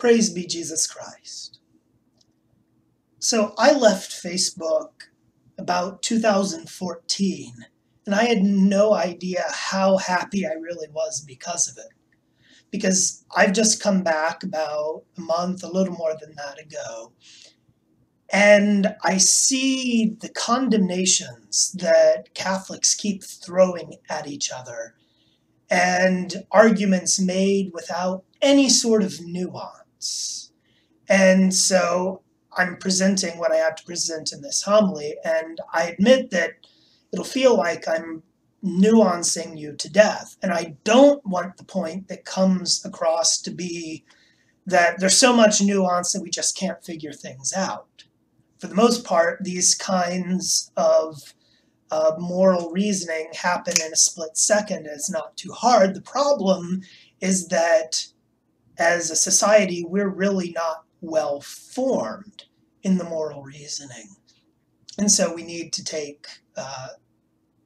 Praise be Jesus Christ. So I left Facebook about 2014, and I had no idea how happy I really was because of it. Because I've just come back about a month, a little more than that ago, and I see the condemnations that Catholics keep throwing at each other and arguments made without any sort of nuance. And so I'm presenting what I have to present in this homily, and I admit that it'll feel like I'm nuancing you to death. And I don't want the point that comes across to be that there's so much nuance that we just can't figure things out. For the most part, these kinds of uh, moral reasoning happen in a split second. It's not too hard. The problem is that as a society, we're really not well formed in the moral reasoning. And so we need to take uh,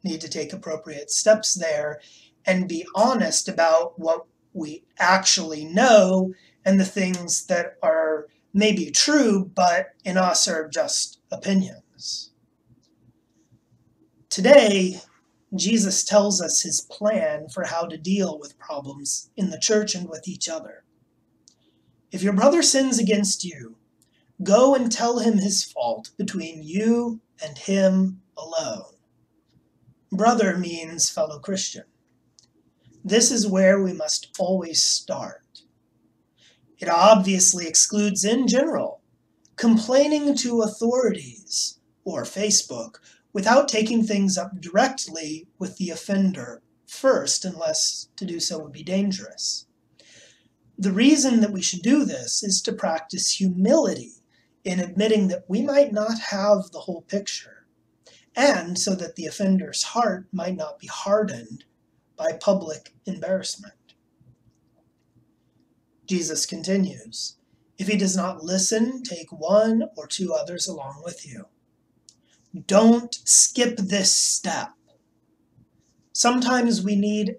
need to take appropriate steps there and be honest about what we actually know and the things that are maybe true, but in us are just opinions. Today, Jesus tells us his plan for how to deal with problems in the church and with each other. If your brother sins against you, go and tell him his fault between you and him alone. Brother means fellow Christian. This is where we must always start. It obviously excludes, in general, complaining to authorities or Facebook without taking things up directly with the offender first, unless to do so would be dangerous. The reason that we should do this is to practice humility in admitting that we might not have the whole picture, and so that the offender's heart might not be hardened by public embarrassment. Jesus continues, If he does not listen, take one or two others along with you. Don't skip this step. Sometimes we need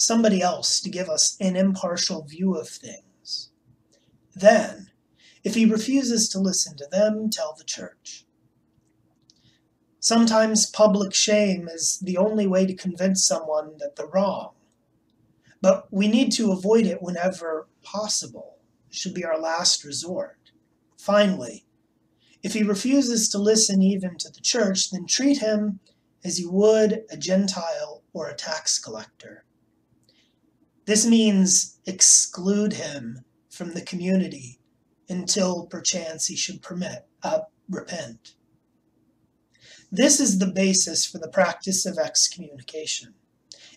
somebody else to give us an impartial view of things. Then, if he refuses to listen to them, tell the church. Sometimes public shame is the only way to convince someone that they're wrong. But we need to avoid it whenever possible. It should be our last resort. Finally, if he refuses to listen even to the church, then treat him as you would a Gentile or a tax collector. This means exclude him from the community until perchance he should permit, uh, repent. This is the basis for the practice of excommunication.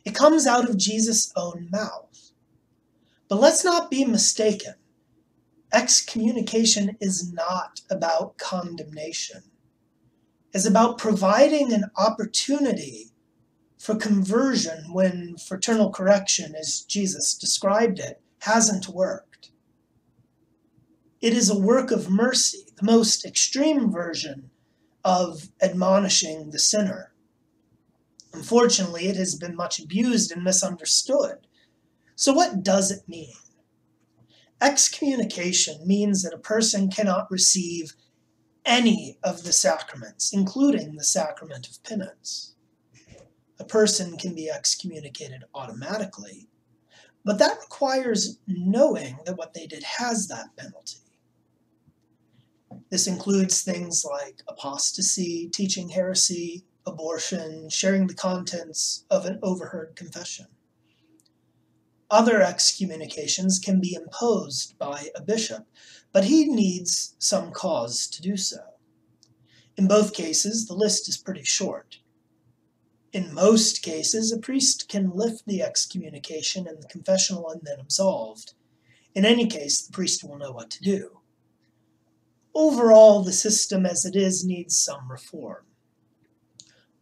It comes out of Jesus' own mouth. But let's not be mistaken. Excommunication is not about condemnation. It's about providing an opportunity for conversion when fraternal correction, as Jesus described it, hasn't worked. It is a work of mercy, the most extreme version of admonishing the sinner. Unfortunately, it has been much abused and misunderstood. So, what does it mean? Excommunication means that a person cannot receive any of the sacraments, including the sacrament of penance a person can be excommunicated automatically, but that requires knowing that what they did has that penalty. This includes things like apostasy, teaching heresy, abortion, sharing the contents of an overheard confession. Other excommunications can be imposed by a bishop, but he needs some cause to do so. In both cases, the list is pretty short. In most cases, a priest can lift the excommunication and the confessional and then absolved. In any case, the priest will know what to do. Overall, the system as it is needs some reform.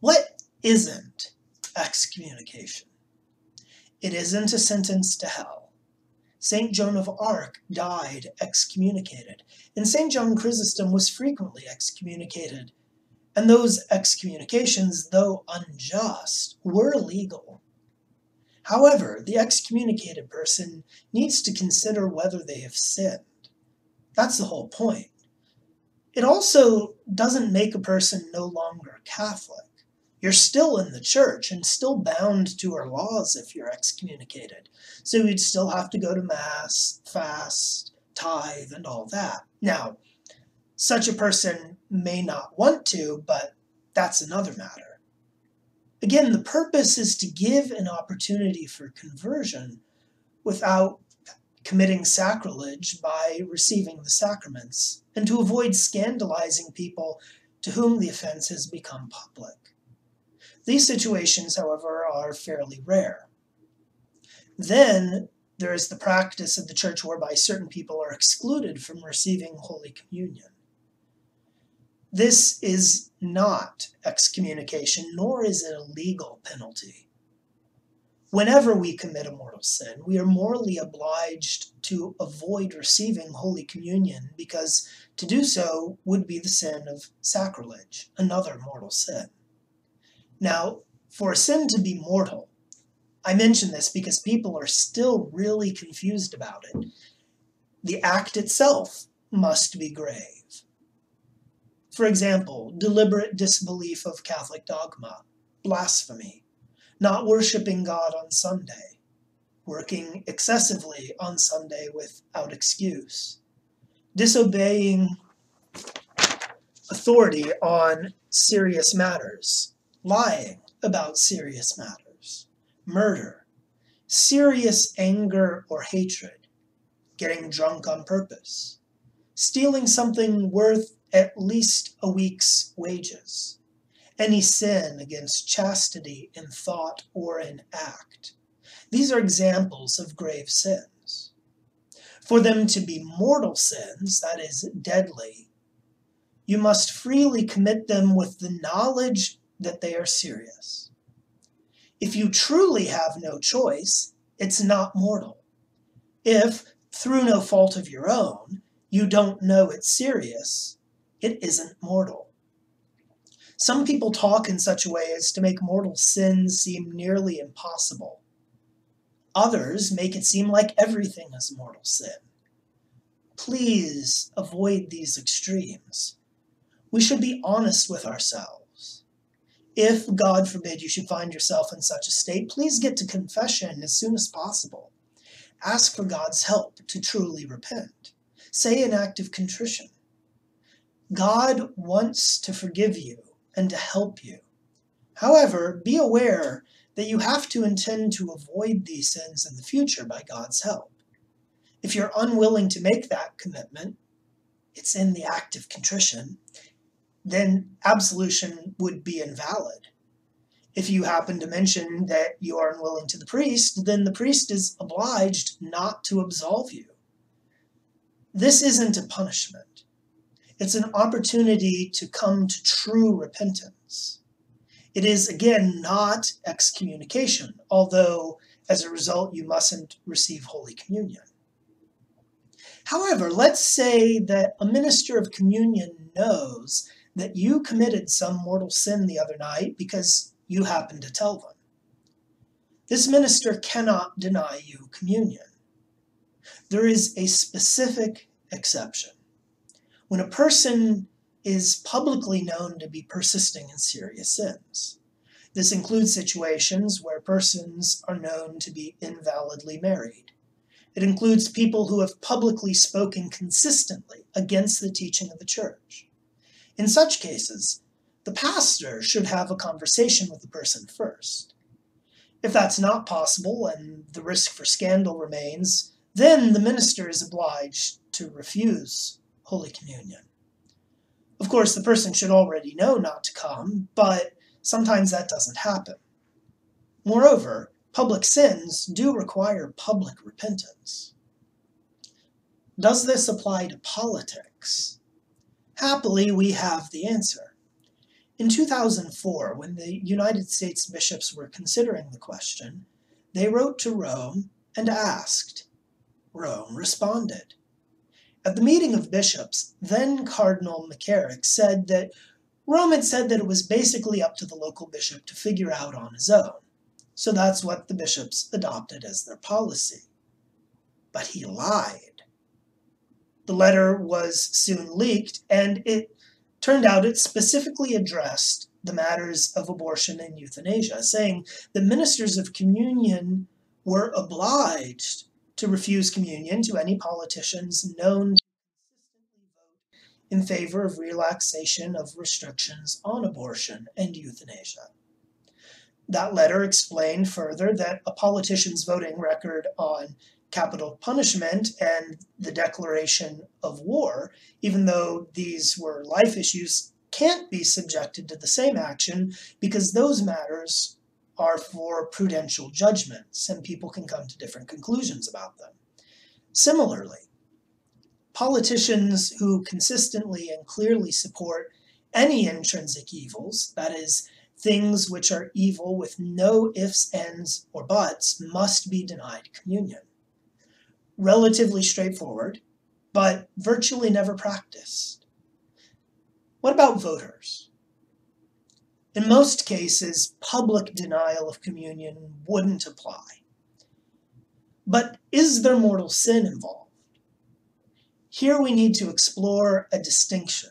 What isn't excommunication? It isn't a sentence to hell. St. Joan of Arc died excommunicated, and St. John Chrysostom was frequently excommunicated and those excommunications, though unjust, were legal. However, the excommunicated person needs to consider whether they have sinned. That's the whole point. It also doesn't make a person no longer Catholic. You're still in the church and still bound to her laws if you're excommunicated. So you'd still have to go to Mass, fast, tithe, and all that. Now, such a person may not want to, but that's another matter. Again, the purpose is to give an opportunity for conversion without committing sacrilege by receiving the sacraments, and to avoid scandalizing people to whom the offense has become public. These situations, however, are fairly rare. Then there is the practice of the church whereby certain people are excluded from receiving Holy Communion. This is not excommunication, nor is it a legal penalty. Whenever we commit a mortal sin, we are morally obliged to avoid receiving Holy Communion because to do so would be the sin of sacrilege, another mortal sin. Now, for a sin to be mortal, I mention this because people are still really confused about it. The act itself must be grave. For example, deliberate disbelief of Catholic dogma, blasphemy, not worshiping God on Sunday, working excessively on Sunday without excuse, disobeying authority on serious matters, lying about serious matters, murder, serious anger or hatred, getting drunk on purpose, stealing something worth at least a week's wages, any sin against chastity in thought or in act. These are examples of grave sins. For them to be mortal sins, that is, deadly, you must freely commit them with the knowledge that they are serious. If you truly have no choice, it's not mortal. If, through no fault of your own, you don't know it's serious, it isn't mortal. Some people talk in such a way as to make mortal sins seem nearly impossible. Others make it seem like everything is mortal sin. Please avoid these extremes. We should be honest with ourselves. If, God forbid, you should find yourself in such a state, please get to confession as soon as possible. Ask for God's help to truly repent. Say an act of contrition. God wants to forgive you and to help you. However, be aware that you have to intend to avoid these sins in the future by God's help. If you're unwilling to make that commitment, it's in the act of contrition, then absolution would be invalid. If you happen to mention that you are unwilling to the priest, then the priest is obliged not to absolve you. This isn't a punishment. It's an opportunity to come to true repentance. It is, again, not excommunication, although as a result you mustn't receive Holy Communion. However, let's say that a minister of communion knows that you committed some mortal sin the other night because you happened to tell them. This minister cannot deny you communion. There is a specific exception. When a person is publicly known to be persisting in serious sins. This includes situations where persons are known to be invalidly married. It includes people who have publicly spoken consistently against the teaching of the church. In such cases, the pastor should have a conversation with the person first. If that's not possible and the risk for scandal remains, then the minister is obliged to refuse Holy Communion. Of course, the person should already know not to come, but sometimes that doesn't happen. Moreover, public sins do require public repentance. Does this apply to politics? Happily, we have the answer. In 2004, when the United States bishops were considering the question, they wrote to Rome and asked. Rome responded. At the meeting of bishops, then Cardinal McCarrick said that Rome had said that it was basically up to the local bishop to figure out on his own. So that's what the bishops adopted as their policy. But he lied. The letter was soon leaked, and it turned out it specifically addressed the matters of abortion and euthanasia, saying that ministers of communion were obliged to refuse communion to any politicians known to consistently vote in favor of relaxation of restrictions on abortion and euthanasia. That letter explained further that a politician's voting record on capital punishment and the declaration of war, even though these were life issues, can't be subjected to the same action because those matters are for prudential judgments and people can come to different conclusions about them. Similarly, politicians who consistently and clearly support any intrinsic evils, that is, things which are evil with no ifs, ends, or buts, must be denied communion relatively straightforward, but virtually never practiced. What about voters? In most cases, public denial of communion wouldn't apply. But is there mortal sin involved? Here we need to explore a distinction.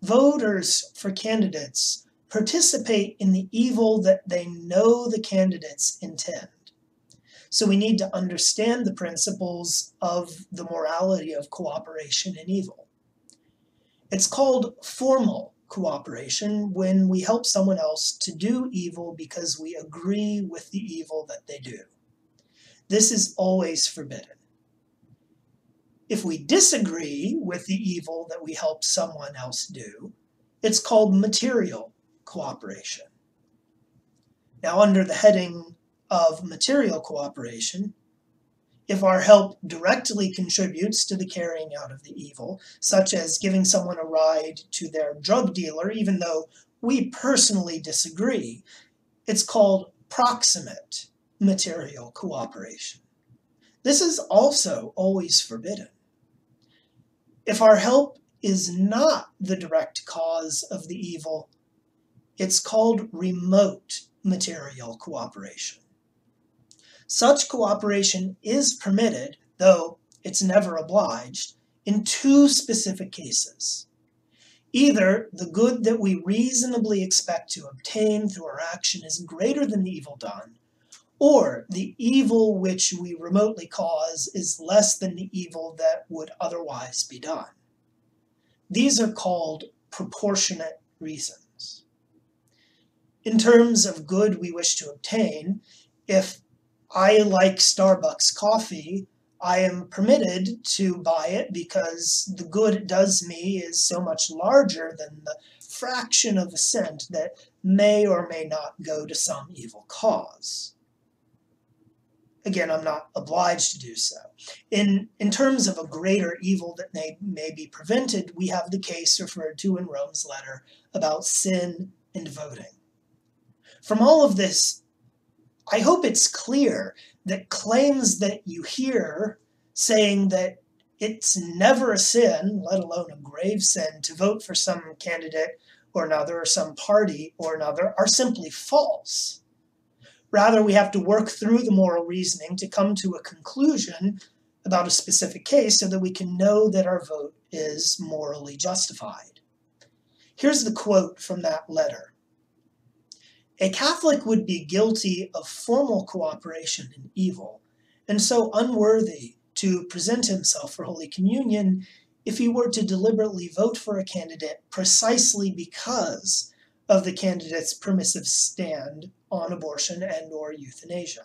Voters for candidates participate in the evil that they know the candidates intend. So we need to understand the principles of the morality of cooperation in evil. It's called formal cooperation when we help someone else to do evil because we agree with the evil that they do. This is always forbidden. If we disagree with the evil that we help someone else do, it's called material cooperation. Now, under the heading of material cooperation, if our help directly contributes to the carrying out of the evil, such as giving someone a ride to their drug dealer, even though we personally disagree, it's called proximate material cooperation. This is also always forbidden. If our help is not the direct cause of the evil, it's called remote material cooperation. Such cooperation is permitted, though it's never obliged, in two specific cases. Either the good that we reasonably expect to obtain through our action is greater than the evil done, or the evil which we remotely cause is less than the evil that would otherwise be done. These are called proportionate reasons. In terms of good we wish to obtain, if I like Starbucks coffee, I am permitted to buy it because the good it does me is so much larger than the fraction of a cent that may or may not go to some evil cause. Again, I'm not obliged to do so. In, in terms of a greater evil that may, may be prevented, we have the case referred to in Rome's letter about sin and voting. From all of this I hope it's clear that claims that you hear saying that it's never a sin, let alone a grave sin, to vote for some candidate or another or some party or another are simply false. Rather, we have to work through the moral reasoning to come to a conclusion about a specific case so that we can know that our vote is morally justified. Here's the quote from that letter a Catholic would be guilty of formal cooperation in evil, and so unworthy to present himself for Holy Communion if he were to deliberately vote for a candidate precisely because of the candidate's permissive stand on abortion and or euthanasia.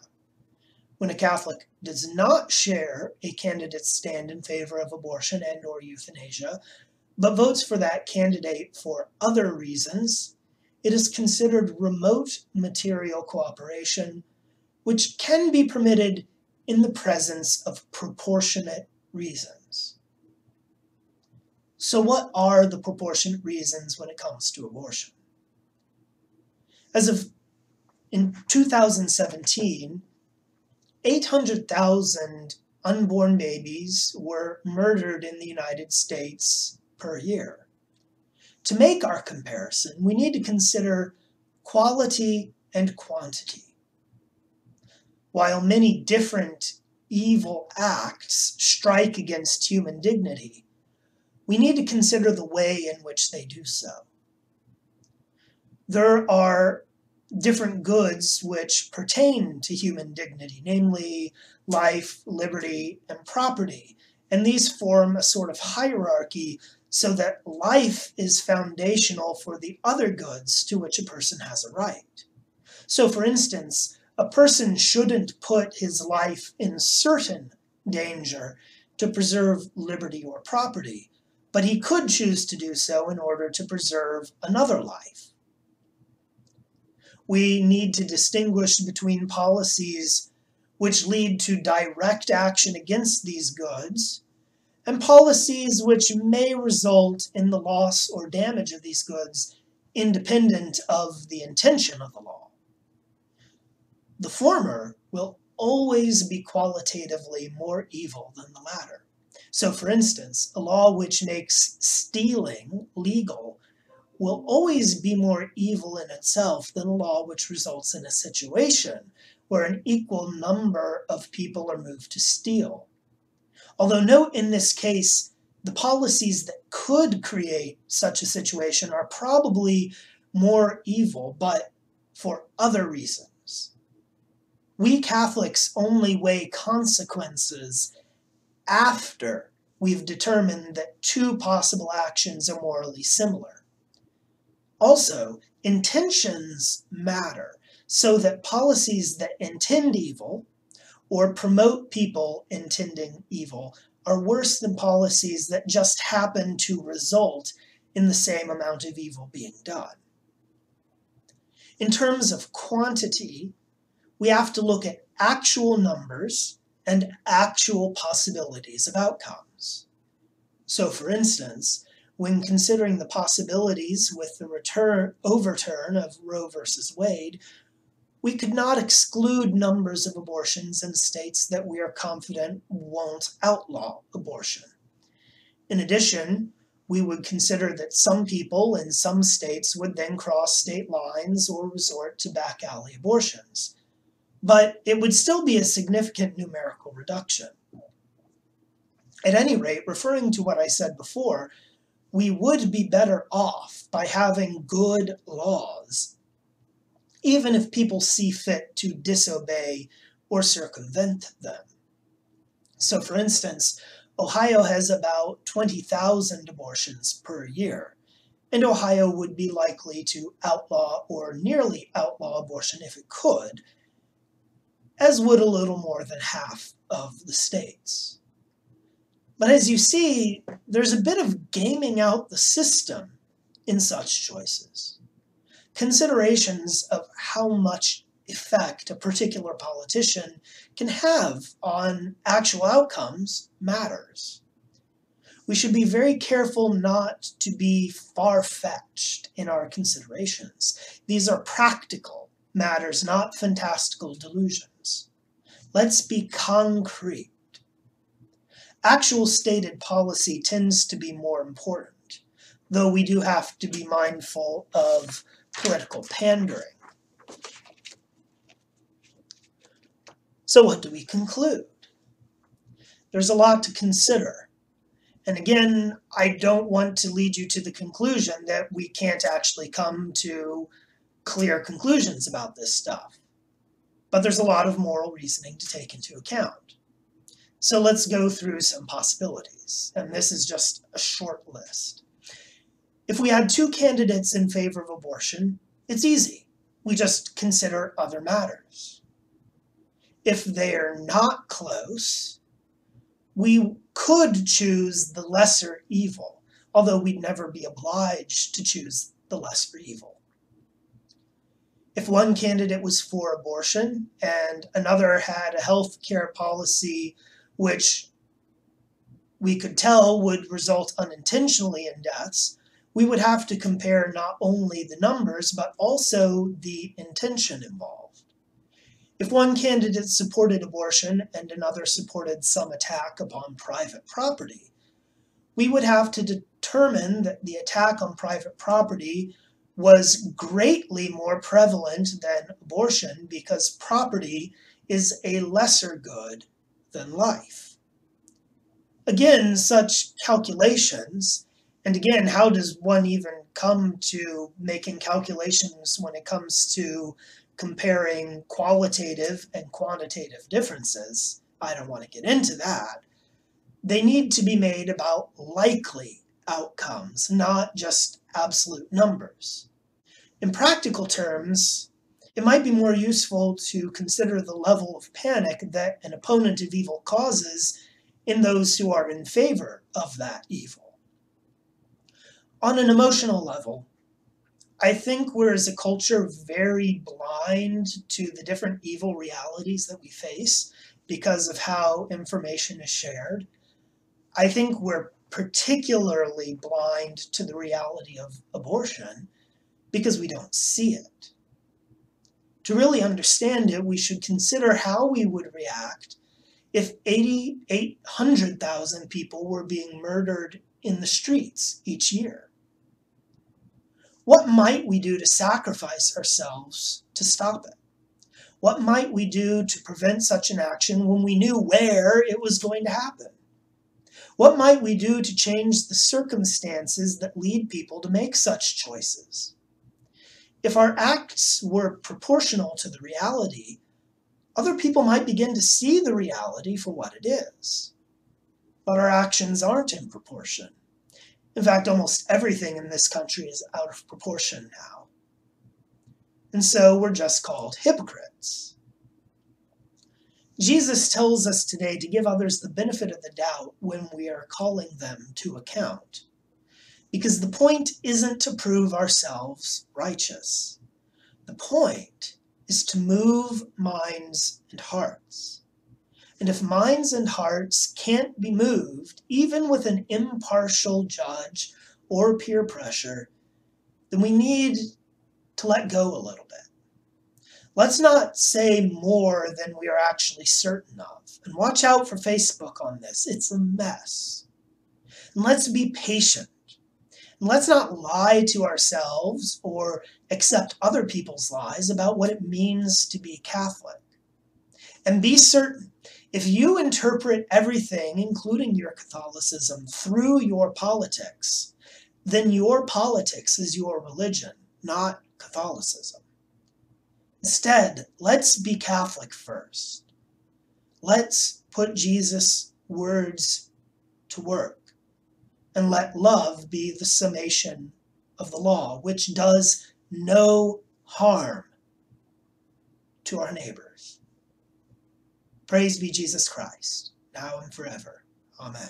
When a Catholic does not share a candidate's stand in favor of abortion and or euthanasia, but votes for that candidate for other reasons, it is considered remote material cooperation, which can be permitted in the presence of proportionate reasons. So, what are the proportionate reasons when it comes to abortion? As of in 2017, 800,000 unborn babies were murdered in the United States per year. To make our comparison, we need to consider quality and quantity. While many different evil acts strike against human dignity, we need to consider the way in which they do so. There are different goods which pertain to human dignity, namely life, liberty, and property. And these form a sort of hierarchy so that life is foundational for the other goods to which a person has a right. So, for instance, a person shouldn't put his life in certain danger to preserve liberty or property, but he could choose to do so in order to preserve another life. We need to distinguish between policies which lead to direct action against these goods and policies which may result in the loss or damage of these goods independent of the intention of the law. The former will always be qualitatively more evil than the latter. So, for instance, a law which makes stealing legal will always be more evil in itself than a law which results in a situation where an equal number of people are moved to steal. Although note in this case, the policies that could create such a situation are probably more evil, but for other reasons. We Catholics only weigh consequences after we've determined that two possible actions are morally similar. Also, intentions matter, so that policies that intend evil or promote people intending evil are worse than policies that just happen to result in the same amount of evil being done. In terms of quantity, we have to look at actual numbers and actual possibilities of outcomes. So, for instance, when considering the possibilities with the return, overturn of Roe versus Wade, we could not exclude numbers of abortions in states that we are confident won't outlaw abortion. In addition, we would consider that some people in some states would then cross state lines or resort to back alley abortions. But it would still be a significant numerical reduction. At any rate, referring to what I said before, we would be better off by having good laws, even if people see fit to disobey or circumvent them. So, for instance, Ohio has about 20,000 abortions per year, and Ohio would be likely to outlaw or nearly outlaw abortion if it could, as would a little more than half of the states. But as you see, there's a bit of gaming out the system in such choices. Considerations of how much effect a particular politician can have on actual outcomes matters. We should be very careful not to be far fetched in our considerations. These are practical matters, not fantastical delusions. Let's be concrete actual stated policy tends to be more important, though we do have to be mindful of political pandering. So, what do we conclude? There's a lot to consider. And again, I don't want to lead you to the conclusion that we can't actually come to clear conclusions about this stuff. But there's a lot of moral reasoning to take into account. So let's go through some possibilities, and this is just a short list. If we had two candidates in favor of abortion, it's easy. We just consider other matters. If they're not close, we could choose the lesser evil, although we'd never be obliged to choose the lesser evil. If one candidate was for abortion and another had a health care policy which we could tell would result unintentionally in deaths, we would have to compare not only the numbers but also the intention involved. If one candidate supported abortion and another supported some attack upon private property, we would have to determine that the attack on private property was greatly more prevalent than abortion because property is a lesser good than life. Again, such calculations, and again, how does one even come to making calculations when it comes to comparing qualitative and quantitative differences? I don't want to get into that. They need to be made about likely outcomes, not just absolute numbers. In practical terms, it might be more useful to consider the level of panic that an opponent of evil causes in those who are in favor of that evil. On an emotional level, I think we're as a culture very blind to the different evil realities that we face because of how information is shared. I think we're particularly blind to the reality of abortion because we don't see it. To really understand it, we should consider how we would react if 800,000 people were being murdered in the streets each year. What might we do to sacrifice ourselves to stop it? What might we do to prevent such an action when we knew where it was going to happen? What might we do to change the circumstances that lead people to make such choices? If our acts were proportional to the reality, other people might begin to see the reality for what it is. But our actions aren't in proportion. In fact, almost everything in this country is out of proportion now. And so we're just called hypocrites. Jesus tells us today to give others the benefit of the doubt when we are calling them to account. Because the point isn't to prove ourselves righteous. The point is to move minds and hearts. And if minds and hearts can't be moved, even with an impartial judge or peer pressure, then we need to let go a little bit. Let's not say more than we are actually certain of. And watch out for Facebook on this. It's a mess. And let's be patient. And let's not lie to ourselves or accept other people's lies about what it means to be Catholic. And be certain if you interpret everything, including your Catholicism, through your politics, then your politics is your religion, not Catholicism. Instead, let's be Catholic first. Let's put Jesus' words to work and let love be the summation of the law, which does no harm to our neighbors. Praise be Jesus Christ, now and forever. Amen.